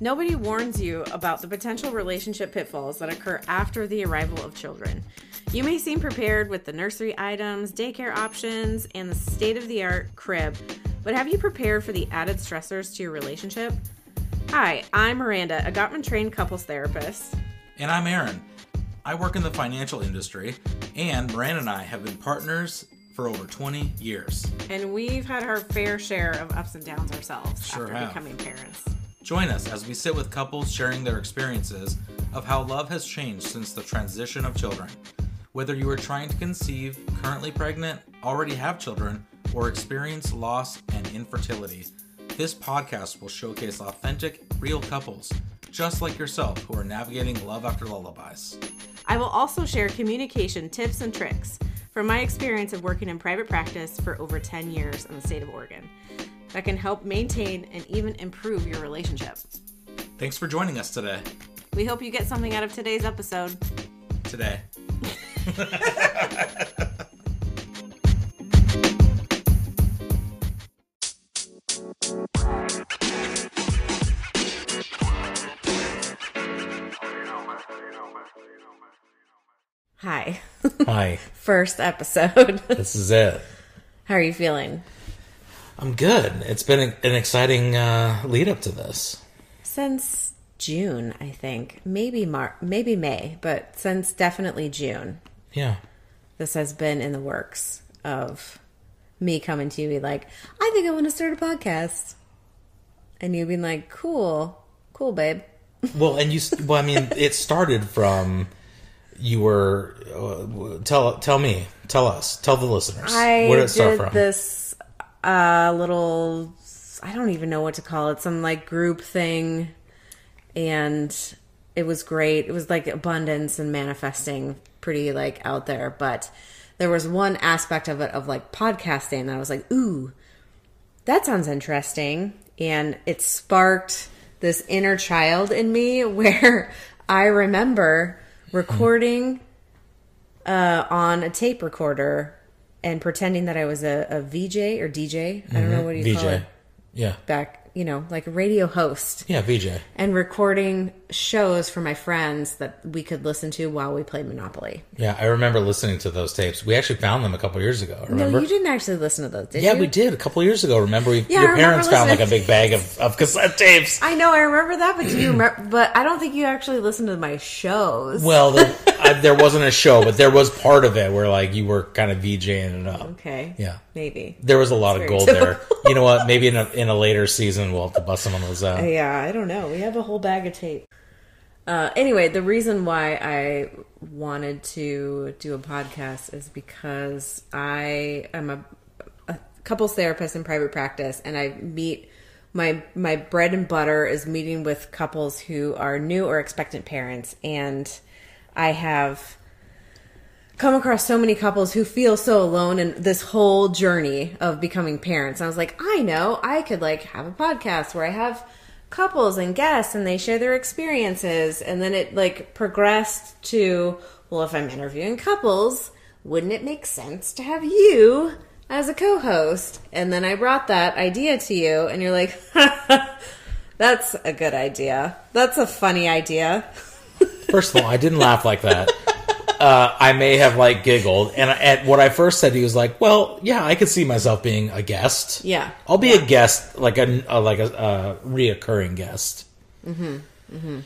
Nobody warns you about the potential relationship pitfalls that occur after the arrival of children. You may seem prepared with the nursery items, daycare options, and the state of the art crib, but have you prepared for the added stressors to your relationship? Hi, I'm Miranda, a Gottman trained couples therapist. And I'm Aaron. I work in the financial industry, and Miranda and I have been partners for over 20 years. And we've had our fair share of ups and downs ourselves Sure after have. becoming parents. Join us as we sit with couples sharing their experiences of how love has changed since the transition of children. Whether you are trying to conceive, currently pregnant, already have children, or experience loss and infertility, this podcast will showcase authentic, real couples, just like yourself, who are navigating love after lullabies. I will also share communication tips and tricks from my experience of working in private practice for over 10 years in the state of Oregon that can help maintain and even improve your relationship. Thanks for joining us today. We hope you get something out of today's episode. Today. Hi. Hi, First episode. this is it. How are you feeling? I'm good. It's been a, an exciting uh, lead up to this. Since June, I think. Maybe Mar- maybe May, but since definitely June. Yeah. This has been in the works of me coming to you be like, I think I want to start a podcast. And you being like, cool, cool, babe. Well, and you. Well, I mean, it started from you were. Uh, tell tell me, tell us, tell the listeners. I Where did it start from? this uh, little, I don't even know what to call it, some like group thing. And it was great. It was like abundance and manifesting, pretty like out there. But there was one aspect of it of like podcasting that I was like, ooh, that sounds interesting. And it sparked this inner child in me where I remember recording uh, on a tape recorder and pretending that I was a, a VJ or DJ. I don't know mm-hmm. what do you VJ. call it Yeah. back, you know, like a radio host Yeah, VJ. and recording shows for my friends that we could listen to while we played Monopoly. Yeah, I remember listening to those tapes. We actually found them a couple years ago. Remember? No, you didn't actually listen to those, did yeah, you? we did a couple years ago. Remember, we, Yeah, I your remember parents found like a big bag of, of cassette tapes. I know, I remember that, but do you remember? But I don't think you actually listened to my shows. Well, there, I, there wasn't a show, but there was part of it where like you were kind of VJing it up. okay, Yeah. maybe. There was a lot of very gold there. You know what? Maybe in a in a later season we'll have to bust some of those out. Yeah, I don't know. We have a whole bag of tape. Uh, anyway, the reason why I wanted to do a podcast is because I am a, a couples therapist in private practice, and I meet my my bread and butter is meeting with couples who are new or expectant parents, and I have come across so many couples who feel so alone in this whole journey of becoming parents. I was like, I know, I could like have a podcast where I have couples and guests and they share their experiences and then it like progressed to well if I'm interviewing couples, wouldn't it make sense to have you as a co-host? And then I brought that idea to you and you're like, that's a good idea. That's a funny idea. First of all, I didn't laugh like that. Uh, I may have like giggled, and at what I first said, he was like, "Well, yeah, I could see myself being a guest. Yeah. I'll be a guest, like a, a like a, a reoccurring guest." Mm-hmm.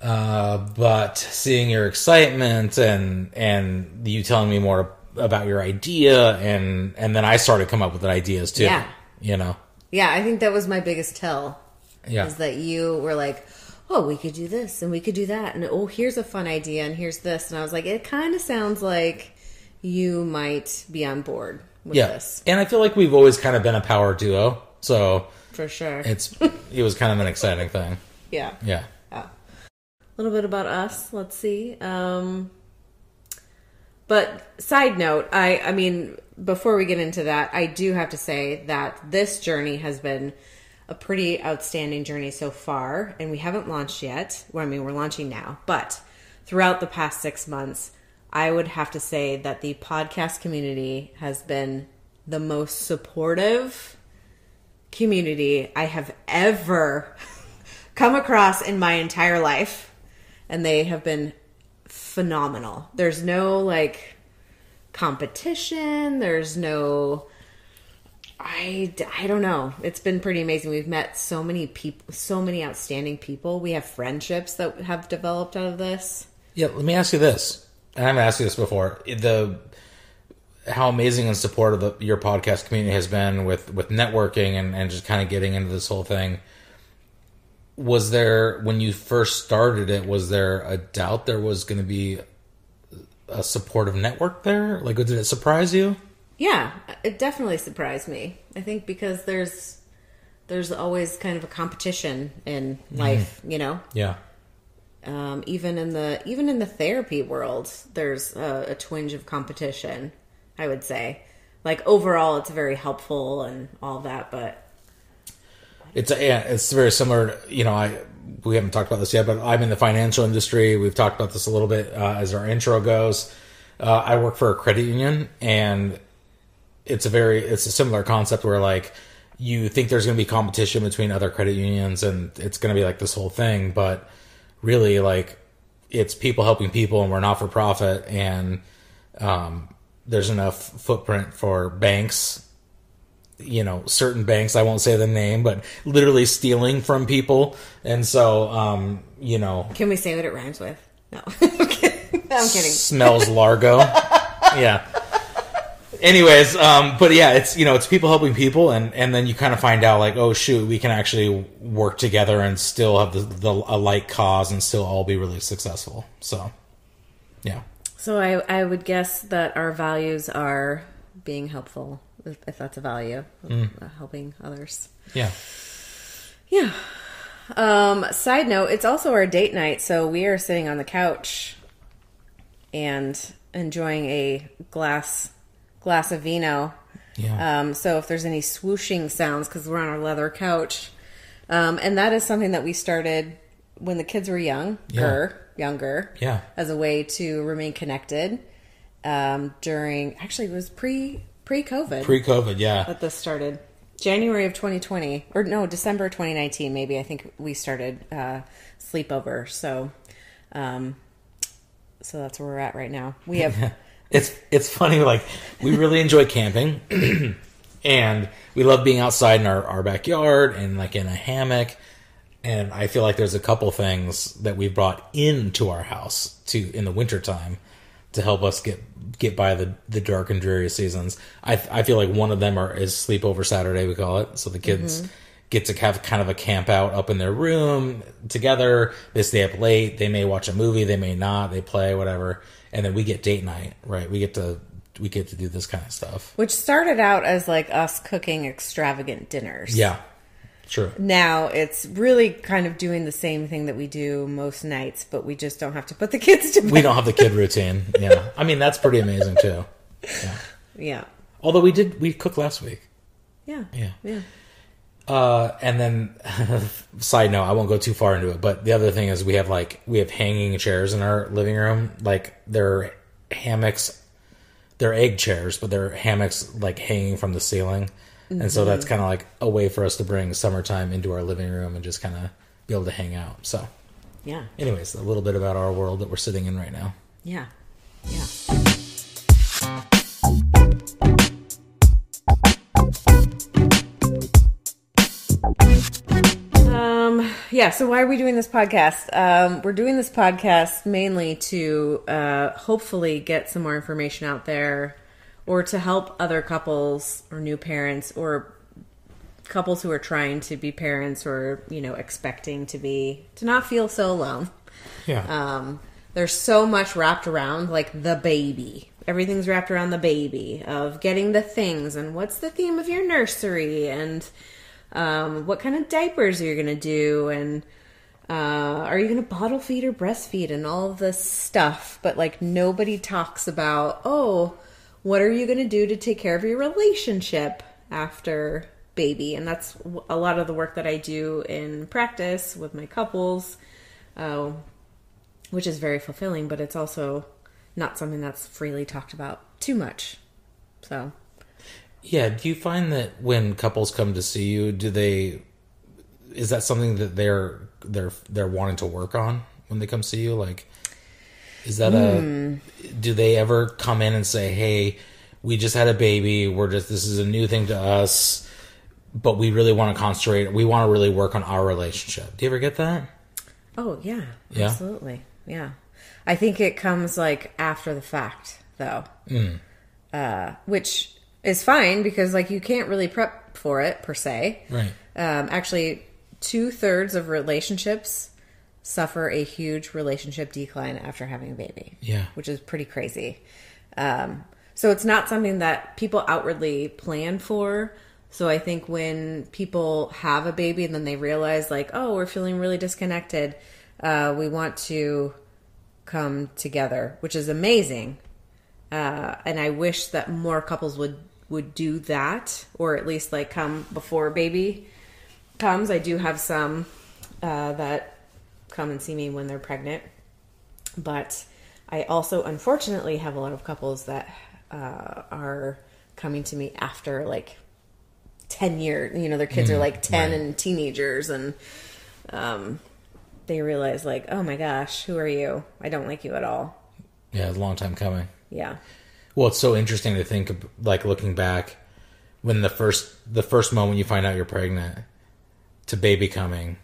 Uh, but seeing your excitement and and you telling me more about your idea, and and then I started to come up with ideas too. Yeah. You know. Yeah, I think that was my biggest tell. Yeah. Is that you were like, oh, we could do this and we could do that. And oh, here's a fun idea and here's this. And I was like, it kind of sounds like you might be on board with yeah. this And I feel like we've always kind of been a power duo, so for sure. it's it was kind of an exciting thing. yeah. Yeah. Yeah. A little bit about us. Let's see. Um, but side note, I I mean, before we get into that, I do have to say that this journey has been a pretty outstanding journey so far, and we haven't launched yet. Well, I mean, we're launching now, but throughout the past six months, I would have to say that the podcast community has been the most supportive community I have ever come across in my entire life, and they have been phenomenal. There's no like competition. There's no. I, I don't know. It's been pretty amazing. We've met so many people, so many outstanding people. We have friendships that have developed out of this. Yeah, let me ask you this. And I've asked you this before. The how amazing and supportive the, your podcast community has been with with networking and, and just kind of getting into this whole thing. Was there when you first started it? Was there a doubt there was going to be a supportive network there? Like, did it surprise you? Yeah, it definitely surprised me. I think because there's there's always kind of a competition in life, you know. Yeah, Um, even in the even in the therapy world, there's a, a twinge of competition. I would say, like overall, it's very helpful and all that, but it's yeah, it's very similar. You know, I we haven't talked about this yet, but I'm in the financial industry. We've talked about this a little bit uh, as our intro goes. Uh, I work for a credit union, and it's a very it's a similar concept where like you think there's going to be competition between other credit unions, and it's going to be like this whole thing, but really like it's people helping people, and we're not for profit, and um, there's enough footprint for banks you know certain banks i won't say the name but literally stealing from people and so um you know can we say what it rhymes with? No, I'm kidding. I'm kidding. smells largo yeah anyways um but yeah it's you know it's people helping people and and then you kind of find out like oh shoot we can actually work together and still have the, the a like cause and still all be really successful so yeah So I I would guess that our values are being helpful, if, if that's a value, uh, helping others. yeah Yeah. Um, side note, it's also our date night, so we are sitting on the couch and enjoying a glass glass of vino. yeah Um, so if there's any swooshing sounds, because we're on our leather couch, um, and that is something that we started when the kids were younger, younger, Yeah. as a way to remain connected. Um, during actually it was pre pre COVID pre-covid yeah that this started. January of 2020, or no, December 2019, maybe. I think we started uh, sleepover. So, um, so that's where we're at right now. We have it's it's funny like we really enjoy camping and we love being outside in our, our backyard and like in a hammock. And i feel like there's a couple things that we brought into our house to in the wintertime to help us get get by the the dark and dreary seasons. I i feel like one of them are is sleepover saturday we call it. So the kids mm-hmm. get to have kind of a camp out up in their room together. They stay up late. They may watch a movie. They may not. They play whatever and then we get date night right we get to we get to do this kind of stuff which started out as like us cooking extravagant dinners. yeah true Now it's really kind of doing the same thing that we do most nights, but we just don't have to put the kids to bed. we don't have the kid routine yeah i mean that's pretty amazing too yeah Yeah. although we did we cooked last week Yeah. Yeah. Yeah. Uh, and then, side note, I won't go too far into it, but the other thing is we have like we have hanging chairs in our living room. Like they're hammocks, they're egg chairs, but they're hammocks like hanging from the ceiling, and so that's kind of like a way for us to bring summertime into our living room and just kind of be able to hang out. So, Yeah. anyways, a little bit about our world that we're sitting in right now. Yeah. Yeah. Yeah, so why are we doing this podcast? Um, we're doing this podcast mainly to uh, hopefully get some more information out there or to help other couples or new parents or couples who are trying to be parents or, you know, expecting to be, to not feel so alone. Yeah, Um, there's so much wrapped around like the baby. Everything's wrapped around the baby of getting the things and what's the theme of your nursery and um, what kind of diapers are you gonna do and uh, are you gonna bottle feed or breastfeed and all of this stuff. But like nobody talks about oh, what are you gonna do to take care of your relationship after baby? And that's a lot of the work that I do in practice with my couples. Uh, which is very fulfilling, but it's also not something that's freely talked about too much. So, Yeah, do you find that when couples come to see you, do they is that something that they're they're they're wanting to work on when they come see you? Like, is that a? Do they ever come in and say, "Hey, we just had a baby. We're just this is a new thing to us, but we really want to concentrate. We want to really work on our relationship." Do you ever get that? Oh yeah, Yeah? absolutely, yeah. I think it comes like after the fact, though, uh, which is fine because like you can't really prep for it per se. Right. Um, actually, two thirds of relationships suffer a huge relationship decline after having a baby. Yeah. which is pretty crazy. Um, so it's not something that people outwardly plan for. So I think when people have a baby and then they realize, like, oh, we're feeling really disconnected, uh, we want to come together, which is amazing. Uh, and I wish that more couples would would do that, or at least like come before baby comes. I do have some uh, that come and see me when they're pregnant, but I also unfortunately have a lot of couples that uh, are coming to me after like 10 years you know their kids are like 10 right. and teenagers and um, they realize like oh my gosh who are you i don't like you at all Yeah, it's a long time coming. yeah Well, it's so interesting to think, of, like looking back, when the first the first moment you find out you're pregnant, to baby coming,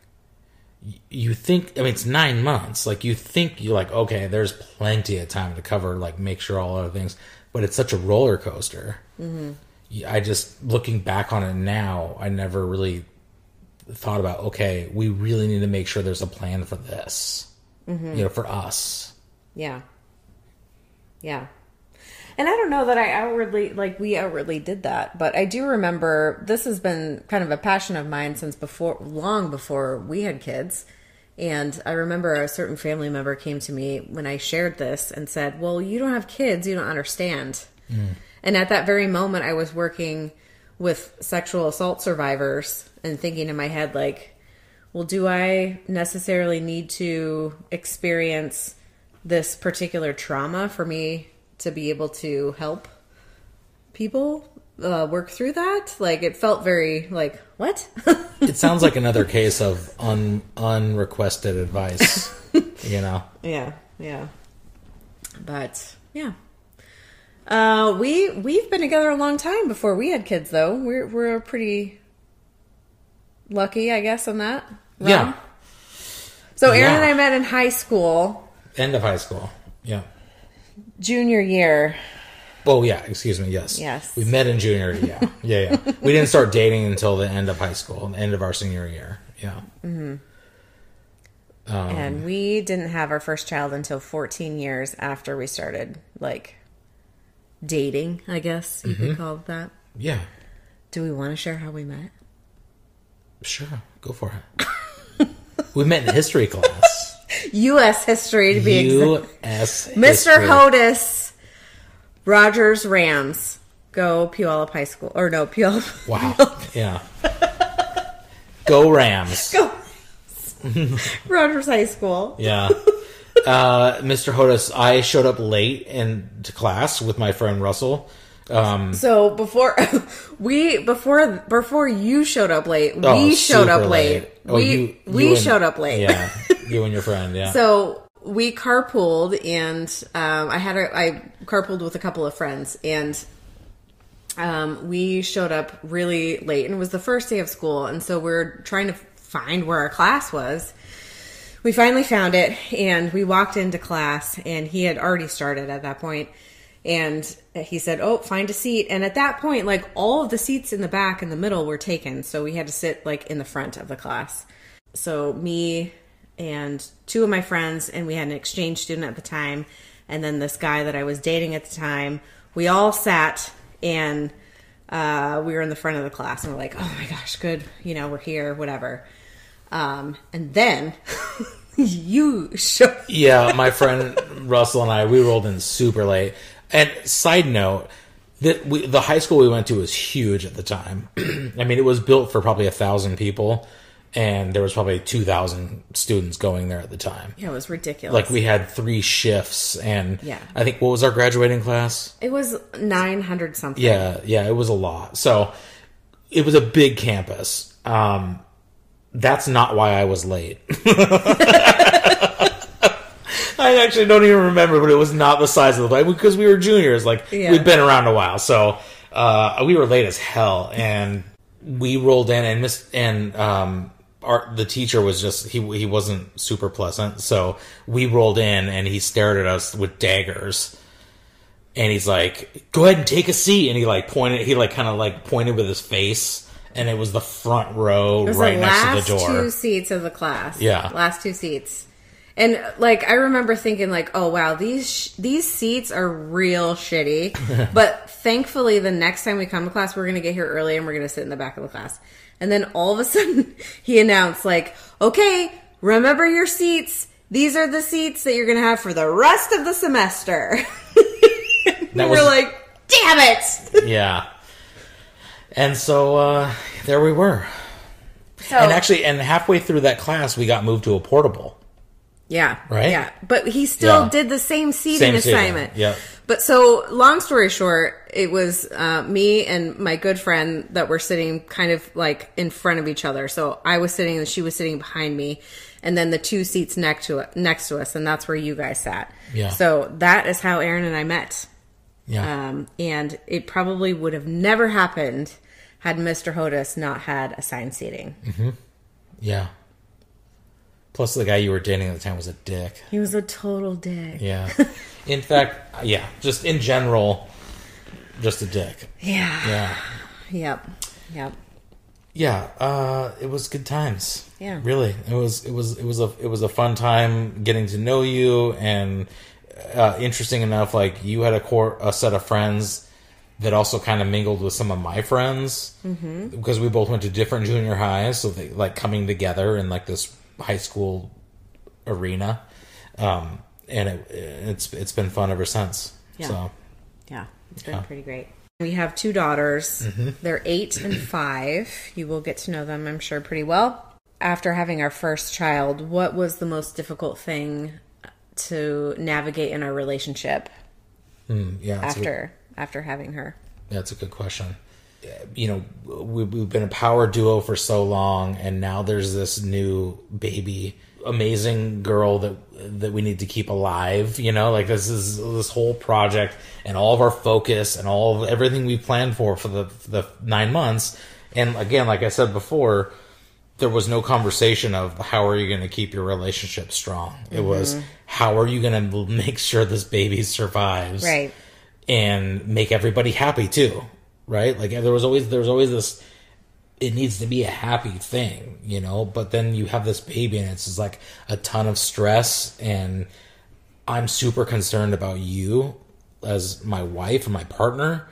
you think. I mean, it's nine months. Like you think you're like, okay, there's plenty of time to cover, like make sure all other things. But it's such a roller coaster. Mm-hmm. I just looking back on it now, I never really thought about. Okay, we really need to make sure there's a plan for this. You know, for us. Yeah. Yeah. And I don't know that I outwardly, like, we outwardly did that, but I do remember this has been kind of a passion of mine since before, long before we had kids. And I remember a certain family member came to me when I shared this and said, Well, you don't have kids, you don't understand. Mm. And at that very moment, I was working with sexual assault survivors and thinking in my head, like, well, do I necessarily need to experience this particular trauma for me to be able to help people uh, work through that? Like, it felt very like, what? It sounds like another case of un unrequested advice. you know. yeah, yeah. But yeah. Uh, we we've been together a long time before we had kids, though. We're we're pretty lucky, I guess, on that. Yeah. So Aaron Yeah. and I met in high school, End of high school. Yeah. Junior year. Oh yeah. Excuse me. Yes. Yes. We met in junior. Yeah. Yeah. Yeah. we didn't start dating until the end of high school, the end of our senior year. Yeah. Um, and we didn't have our first child until 14 years after we started like dating i guess you Mm-hmm. could call it that Yeah. do we want to share how we met Sure. Go for it. we met in history class. Us history to be exact mr hodis rogers rams go puyallup high school or no puyallup Wow. Yeah. Go Rams. go rogers high school Yeah. Uh, Mr. Hodis, I showed up late into class with my friend Russell. Um, so before we before before you showed up late oh, we showed up super late, Oh, we you- we you and- showed up late Yeah. You and your friend. Yeah. So we carpooled, and um, I had a, I carpooled with a couple of friends, and um, we showed up really late, and it was the first day of school, and so we're trying to find where our class was. We finally found it, and we walked into class, and he had already started at that point, and he said, "Oh, find a seat." And at that point, like all of the seats in the back and the middle were taken, so we had to sit like in the front of the class. So me and two of my friends, and we had an exchange student at the time, and then this guy that I was dating at the time. We all sat and uh, we were in the front of the class, and we're like, "Oh my gosh, good, you know, we're here, whatever." Um, and then you show yeah, my friend Russell and I, we rolled in super late. And side note, the, we, the high school we went to was huge at the time. I mean, it was built for probably a thousand people, and there was probably two thousand students going there at the time. Yeah, it was ridiculous. Like we had three shifts, and Yeah. I think what was our graduating class? it was nine hundred something. Yeah, yeah, it was a lot. So it was a big campus. Um, that's not why I was late. I actually don't even remember, but it was not the size of the plane because we were juniors. Like Yeah. we'd been around a while, so uh, we were late as hell, and we rolled in and miss and um, our the teacher was just he he wasn't super pleasant, so we rolled in and he stared at us with daggers. And he's like, "Go ahead and take a seat." And he like pointed. He like kind of like pointed with his face, and it was the front row was right next to the door. two seats of the class. Yeah. last two seats. And like I remember thinking like, oh wow, these sh- these seats are real shitty. but thankfully, the next time we come to class, we're gonna get here early and we're gonna sit in the back of the class. And then all of a sudden, he announced like, okay, remember your seats. These are the seats that you're gonna have for the rest of the semester. That we're was- like, damn it. yeah. And so uh, there we were. So, And actually, and halfway through that class, we got moved to a portable. Yeah. Right? Yeah. But he still Yeah. did the same seating Same seating, assignment. yep. But so, long story short, it was uh, me and my good friend that were sitting kind of like in front of each other. So I was sitting and she was sitting behind me, and then the two seats next to next to us, and that's where you guys sat. Yeah. So that is how Aaron and I met. Yeah. Um, and it probably would have never happened had Mr. Hodis not had assigned seating. yeah. Plus, the guy you were dating at the time was a dick. He was a total dick. Yeah. in fact, yeah, just in general, just a dick. Yeah. Yeah. Yep. Yep. Yeah, uh, it was good times. Yeah. really, it was. It was. It was a. It was a fun time getting to know you, and uh, interesting enough, like you had a core, a set of friends that also kind of mingled with some of my friends mm-hmm. because we both went to different junior highs, so they like coming together in like this high school arena, um, and it, it's it's been fun ever since. Yeah. So Yeah, it's been Yeah. pretty great. We have two daughters. They're eight and five. You will get to know them, I'm sure, pretty well. After having our first child, what was the most difficult thing to navigate in our relationship mm, yeah, it's a good- after after having her? That's a good question. You know, we, we've been a power duo for so long, and now there's this new baby, amazing girl that that we need to keep alive. You know, like this is this whole project and all of our focus and all of everything we planned for for the for the nine months. And again, like I said before, there was no conversation of how are you going to keep your relationship strong. It mm-hmm. was how are you going to make sure this baby survives, Right. and make everybody happy too, right? Like there was always there was always this. It needs to be a happy thing, you know. But then you have this baby, and it's just like a ton of stress, and I'm super concerned about you as my wife and my partner,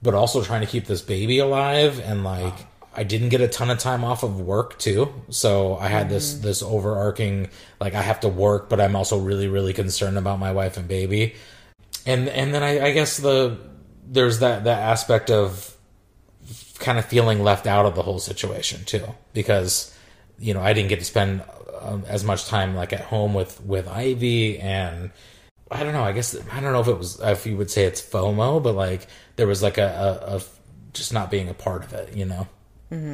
but also trying to keep this baby alive, and like I didn't get a ton of time off of work too, so I had this mm-hmm. this overarching like I have to work, but I'm also really really concerned about my wife and baby and and then I, I guess the there's that that aspect of kind of feeling left out of the whole situation too because you know I didn't get to spend um, as much time like at home with with Ivy and I don't know I guess I don't know if it was if you would say it's FOMO but like there was like a, a, a just not being a part of it you know?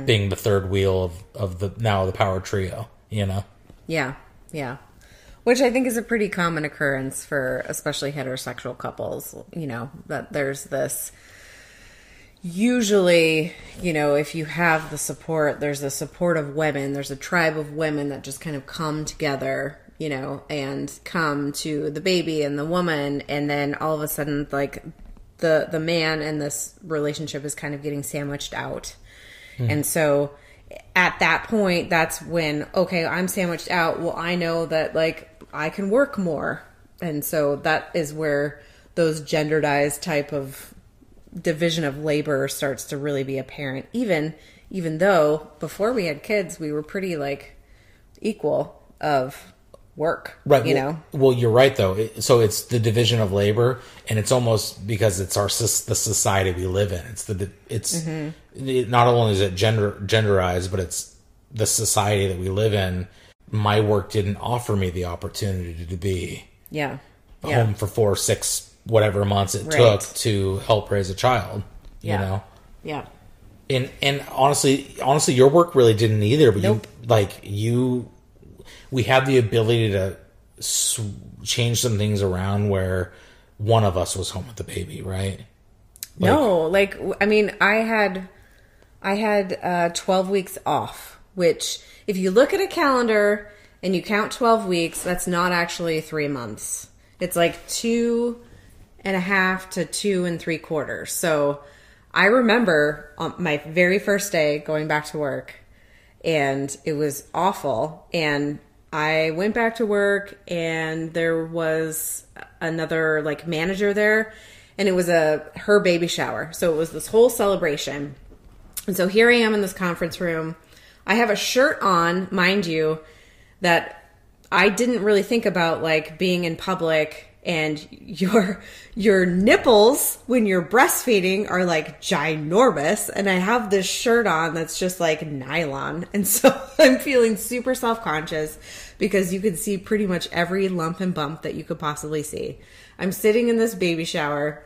Being the third wheel of of the now the power trio you know? Yeah, yeah. Which I think is a pretty common occurrence for especially heterosexual couples. You know, that there's this. Usually, you know, if you have the support, there's a support of women, there's a tribe of women that just kind of come together, you know, and come to the baby and the woman, and then all of a sudden, like, the the man and this relationship is kind of getting sandwiched out. Hmm. And so at that point, that's when, okay, I'm sandwiched out. Well, I know that like I can work more. And so that is where those genderedized type of division of labor starts to really be apparent. Even, even though before we had kids, we were pretty like equal of work, Right. You well, know? Well, you're right though. So it's the division of labor, and it's almost because it's our the society we live in. It's the it's Mm-hmm. not only is it gender genderized, but it's the society that we live in. My work didn't offer me the opportunity to be Yeah. Yeah. home for four, six, whatever months it Right. took to help raise a child. You Yeah. know. Yeah. And and honestly, honestly, your work really didn't either. But Nope. you like you, we had the ability to s- change some things around where one of us was home with the baby, right? no, like I mean, I had I had uh, 12 weeks off, which if you look at a calendar and you count 12 weeks, that's not actually three months. It's like two and a half to two and three quarters. So I remember on my very first day going back to work, and it was awful. And I went back to work, and there was another like manager there, and it was a her baby shower. So it was this whole celebration. And so here I am in this conference room. I have a shirt on, mind you, that I didn't really think about like being in public and your your nipples when you're breastfeeding are like ginormous. And I have this shirt on that's just like nylon. And so I'm feeling super self-conscious because you can see pretty much every lump and bump that you could possibly see. I'm sitting in this baby shower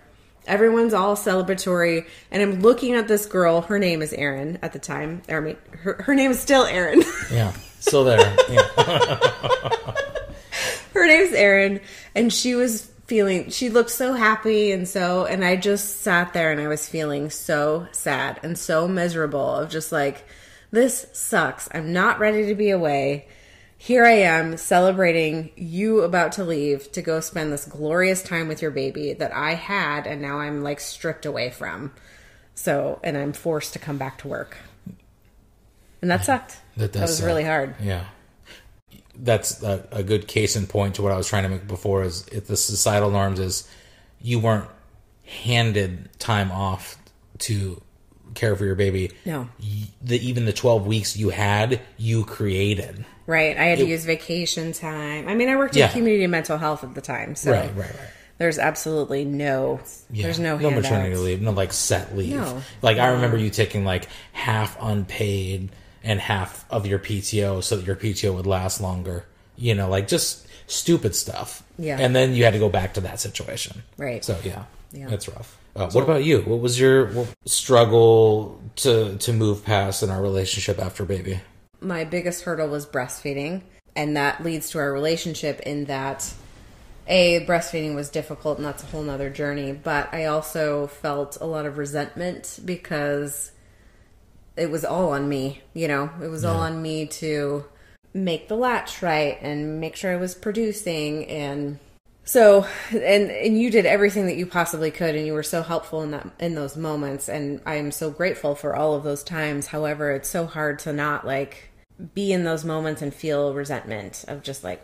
Everyone's all celebratory, and I'm looking at this girl. Her name is Erin at the time. I mean, her, her name is still Erin. Yeah, still there. Yeah. her name's Erin, and she was feeling. She looked so happy, and so. And I just sat there, and I was feeling so sad and so miserable. Of just like, this sucks. I'm not ready to be away. Here I am celebrating you about to leave to go spend this glorious time with your baby that I had, and now I'm like stripped away from. So, and I'm forced to come back to work. And that sucked. That does was suck. really hard. Yeah. That's a, a good case in point to what I was trying to make before is if the societal norms is you weren't handed time off to care for your baby. No. Y- The, even the 12 weeks you had, you created. Right. I had to use vacation time. I mean, I worked Yeah. in community mental health at the time. So Right, right, right. there's absolutely no, Yeah. there's no, no maternity leave, no like set leave. No. Like I remember you taking like half unpaid and half of your PTO so that your PTO would last longer. You know, like just stupid stuff. Yeah. And then you had to go back to that situation. Right. So yeah, Yeah. that's rough. Uh, what about you? What was your struggle to to move past in our relationship after baby? My biggest hurdle was breastfeeding and that leads to our relationship in that a breastfeeding was difficult and that's a whole nother journey but i also felt a lot of resentment because it was all on me you know? It was all on me to make the latch right and make sure i was producing and so and and you did everything that you possibly could and you were so helpful in that in those moments and i am so grateful for all of those times. However it's so hard to not like be in those moments and feel resentment of just like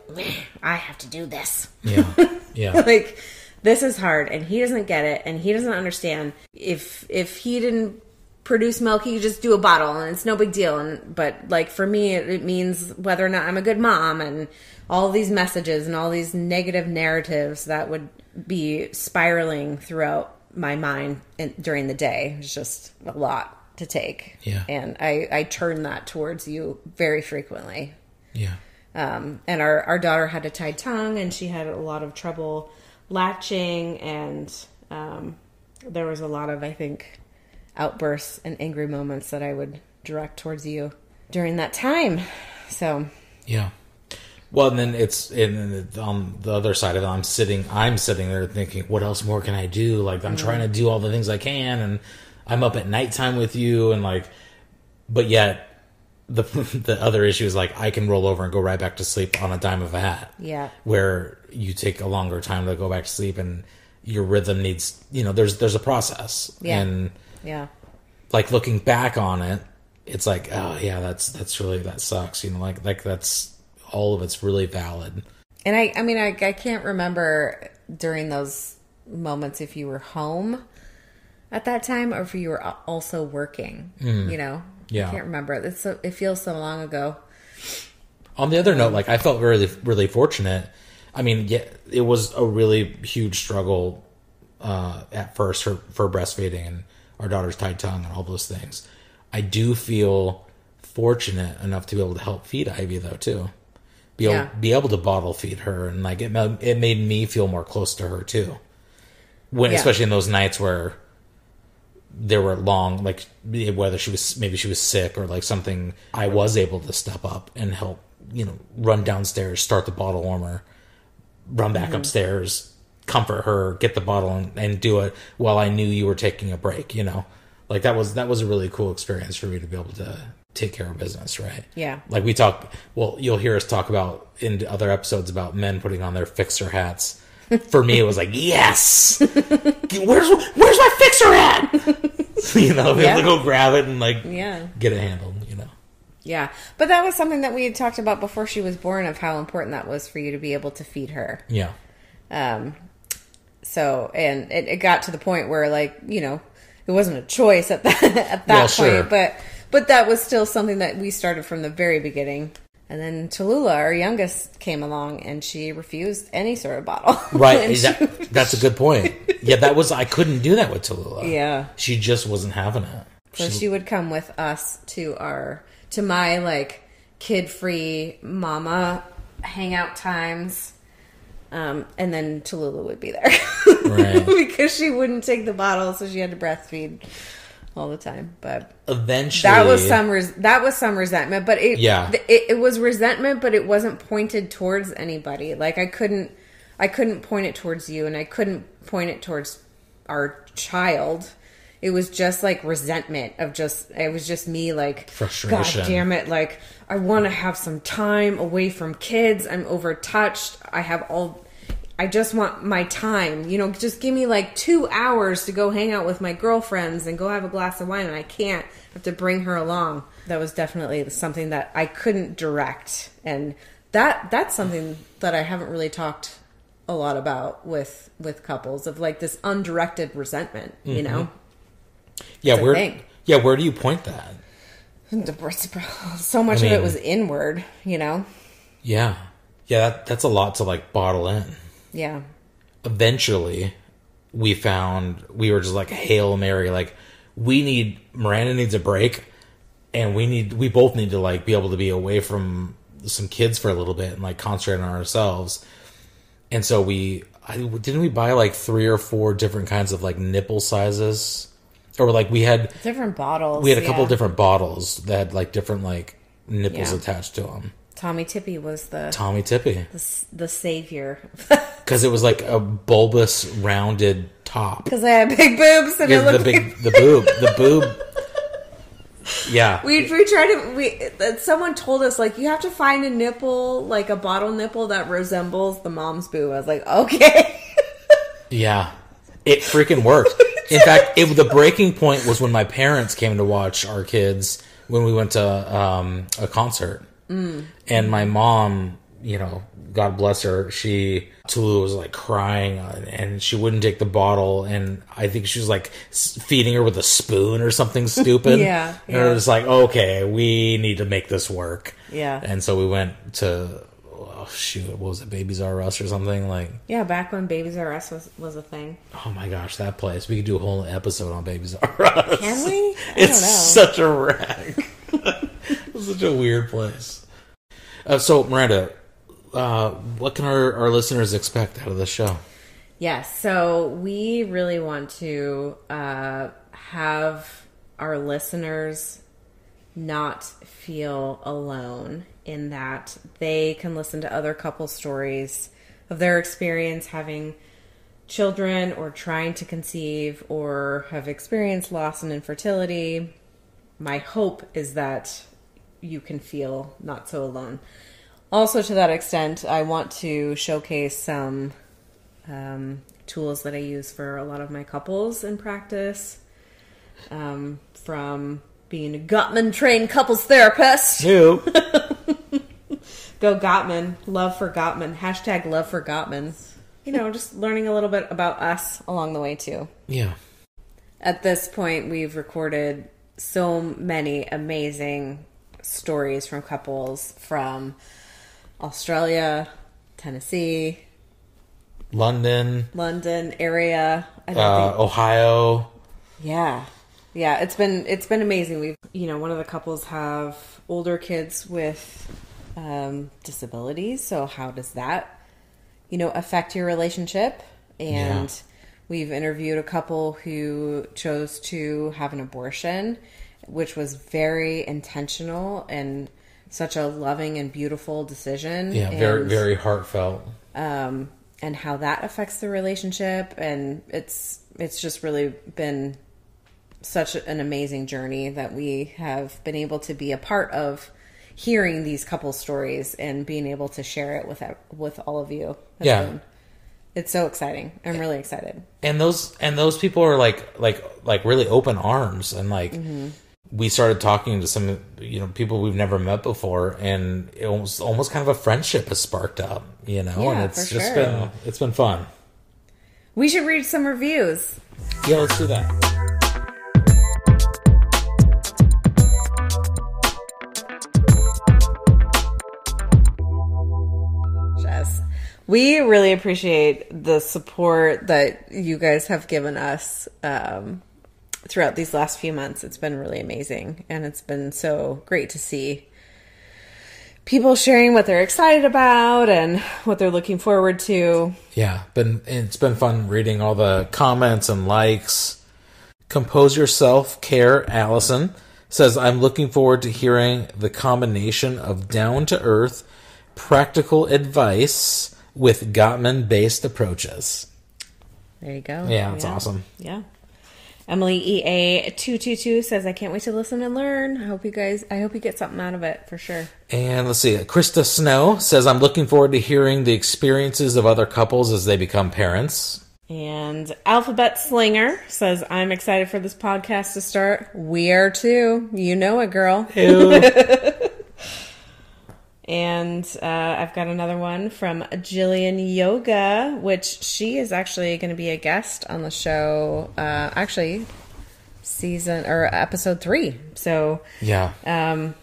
i have to do this Yeah. Yeah. like this is hard and he doesn't get it and he doesn't understand if if he didn't produce milk he could just do a bottle and it's no big deal and but like for me it, it means whether or not i'm a good mom and all these messages and all these negative narratives that would be spiraling throughout my mind in, during the day it's just a lot to take Yeah. and i i turn that towards you very frequently Yeah. um, and our, our daughter had a tied tongue and she had a lot of trouble latching and um, there was a lot of i think outbursts and angry moments that i would direct towards you during that time so Yeah. Well, and then it's and then on the other side of it, I'm sitting, I'm sitting there thinking, what else more can I do? Like I'm trying to do all the things I can, and I'm up at nighttime with you, and like, but yet the the other issue is like I can roll over and go right back to sleep on a dime of a hat. Yeah. Where you take a longer time to go back to sleep, and your rhythm needs, you know, there's there's a process, Yeah. and yeah like looking back on it, it's like, oh yeah, that's that's really that sucks. You know, like like that's all of it's really valid. and i i mean i, I can't remember during those moments if you were home at that time or if you were also working you know Yeah. i can't remember it's so, it feels so long ago On the other note, like I felt really really fortunate. I mean, yeah, it was a really huge struggle uh, at first for for breastfeeding and our daughter's tied tongue and all those things. I do feel fortunate enough to be able to help feed Ivy though too. Be able, Yeah. be able to bottle feed her and like it it made me feel more close to her too. When Yeah. especially in those nights where there were long like whether she was maybe she was sick or like something i was able to step up and help you know run downstairs start the bottle warmer run back mm-hmm. upstairs comfort her get the bottle and, and do it while i knew you were taking a break you know? Like that was that was a really cool experience for me to be able to take care of business right? Yeah. like we talk well you'll hear us talk about in other episodes about men putting on their fixer hats for me it was like yes where's where's my fixer hat you know Yeah. to go grab it and like Yeah. get it handled you know Yeah. But that was something that we had talked about before she was born of how important that was for you to be able to feed her. yeah Um, so, and it, it got to the point where, like, you know, it wasn't a choice at that at that Well, point, sure. but but that was still something that we started from the very beginning. And then Tallulah, our youngest, came along, and she refused any sort of bottle. right she- that, that's a good point yeah that was i couldn't do that with Tallulah. Yeah. she just wasn't having it So she would come with us to our to my like kid free mama hangout times. Um, and then Tallulah would be there Right. because she wouldn't take the bottle, so she had to breastfeed all the time. But eventually that was some res- that was some resentment, but it Yeah. th- it, it was resentment, but it wasn't pointed towards anybody. Like I couldn't I couldn't point it towards you, and I couldn't point it towards our child. It was just like resentment of just it was just me like Frustration. God damn it! Like I want to have some time away from kids. I'm overtouched. I have all. I just want my time. You know, just give me like two hours to go hang out with my girlfriends and go have a glass of wine, and I can't. I have to bring her along. That was definitely something that I couldn't direct, and that that's something that I haven't really talked a lot about with with couples of like this undirected resentment. You mm-hmm. know, yeah a where yeah where do you point that so much I of it was inward. You know, yeah yeah that, that's a lot to like bottle in yeah. eventually we found we were just like hail mary like we need miranda needs a break and we need we both need to like be able to be away from some kids for a little bit and like concentrate on ourselves and so we I, didn't we buy like three or four different kinds of like nipple sizes or like we had Different bottles. we had a couple yeah. different bottles that had like different like nipples Yeah. attached to them Tommee Tippee was the Tommee Tippee. the, the savior. Because it was like a bulbous rounded top. Because I had big boobs and it the looked big the boob the boob. Yeah. We we tried to we someone told us like you have to find a nipple like a bottle nipple that resembles the mom's boob. I was like okay. yeah. It freaking worked. In fact it, the breaking point was when my parents came to watch our kids when we went to um, a concert and my mom you know god bless her she Tulu was like crying uh, and she wouldn't take the bottle and i think she was like feeding her with a spoon or something stupid Yeah, and yeah. it was like okay we need to make this work Yeah. and so we went to oh shoot what was it babies r us or something like yeah, back when Babies R Us was was a thing. Oh my gosh, that place. We could do a whole episode on Babies R Us. Can we? I It's don't know. such a wreck. such a weird place. Uh, so, Miranda, uh, what can our, our listeners expect out of this show? Yes. So we really want to uh, have our listeners not feel alone in that they can listen to other couple stories of their experience having children or trying to conceive or have experienced loss and infertility. My hope is that you can feel not so alone. Also, to that extent, I want to showcase some um, tools that I use for a lot of my couples in practice. Um, from being a Gottman trained couples therapist. New. Go Gottman. Love for Gottman. Hashtag love for Gottman. You know, just learning a little bit about us along the way too. yeah. At this point, we've recorded so many amazing stories from couples from Australia, Tennessee, London, London area. I don't uh, think Ohio. Yeah. Yeah, it's been it's been amazing. We've you know, one of the couples have older kids with um disabilities, so how does that you know affect your relationship? And We've interviewed a couple who chose to have an abortion, which was very intentional and such a loving and beautiful decision. Yeah, very And, very heartfelt. um, and how that affects the relationship, and it's it's just really been such an amazing journey that we have been able to be a part of hearing these couple stories and being able to share it with with all of you. It's Yeah. been- it's so exciting. I'm really excited. and those and those people are like like like really open arms and like Mm-hmm. We started talking to some you know people we've never met before and it almost almost kind of a friendship has sparked up you know and it's just sure. been it's been fun We should read some reviews. yeah let's do that Jess. We really appreciate the support that you guys have given us um, throughout these last few months. It's been really amazing, and it's been so great to see people sharing what they're excited about and what they're looking forward to. yeah been it's been fun reading all the comments and likes compose yourself care allison says i'm looking forward to hearing the combination of down to earth practical advice with gottman based approaches There you go. Yeah, that's awesome. Yeah. Emily EA two two two says, "I can't wait to listen and learn. I hope you guys. I hope you get something out of it for sure." And let's see, Krista Snow says, I'm looking forward to hearing the experiences of other couples as they become parents. And Alphabet Slinger says, I'm excited for this podcast to start. We are too. You know it, girl. And uh, I've got another one from Jillian Yoga, which she is actually going to be a guest on the show. Uh, actually, season or episode three. So yeah. um,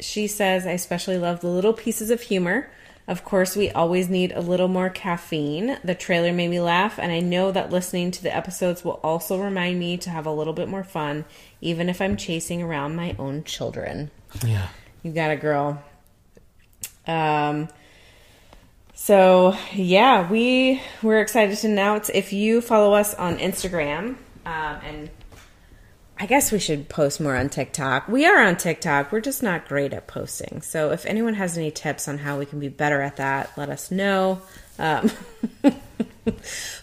she says, I especially love the little pieces of humor. Of course, we always need a little more caffeine. The trailer made me laugh, and I know that listening to the episodes will also remind me to have a little bit more fun, even if I'm chasing around my own children. Yeah. You got a girl. Um, so yeah, we we're excited to announce if you follow us on Instagram, um, and I guess we should post more on TikTok. We are on TikTok. We're just not great at posting. So if anyone has any tips on how we can be better at that, let us know. Um,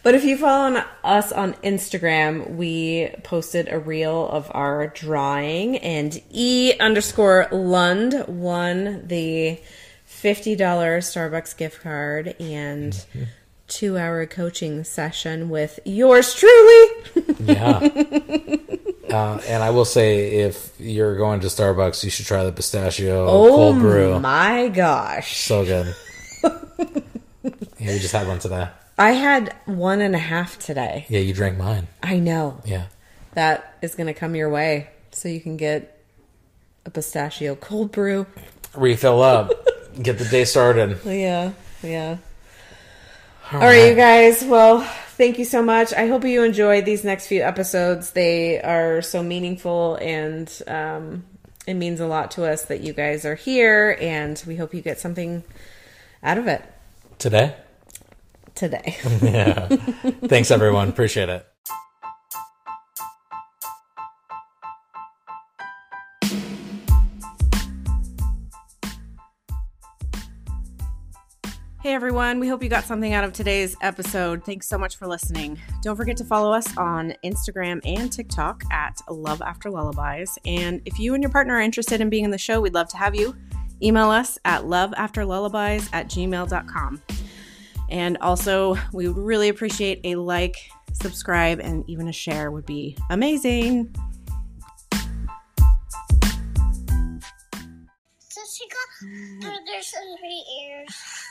but if you follow us on Instagram, we posted a reel of our drawing, and E underscore Lund won the $50 Starbucks gift card and two hour coaching session with yours truly. Yeah. uh, and I will say, if you're going to Starbucks, you should try the pistachio oh cold brew. my gosh. So good. yeah, we just had one today. I had one and a half today. Yeah, you drank mine. I know. Yeah. That is going to come your way so you can get a pistachio cold brew. Refill up. Get the day started. Yeah, yeah. All right, you guys. Well, thank you so much. I hope you enjoyed these next few episodes. They are so meaningful, and um, it means a lot to us that you guys are here, and we hope you get something out of it Today? today. Yeah. Thanks, everyone. Appreciate it. Hey everyone, we hope you got something out of today's episode. Thanks so much for listening. Don't forget to follow us on Instagram and TikTok at Love After Lullabies. And if you and your partner are interested in being in the show, we'd love to have you. Email us at loveafterlullabies at gmail.com. And also, we would really appreciate a like, subscribe, and even a share would be amazing. So she got burgers in her ears.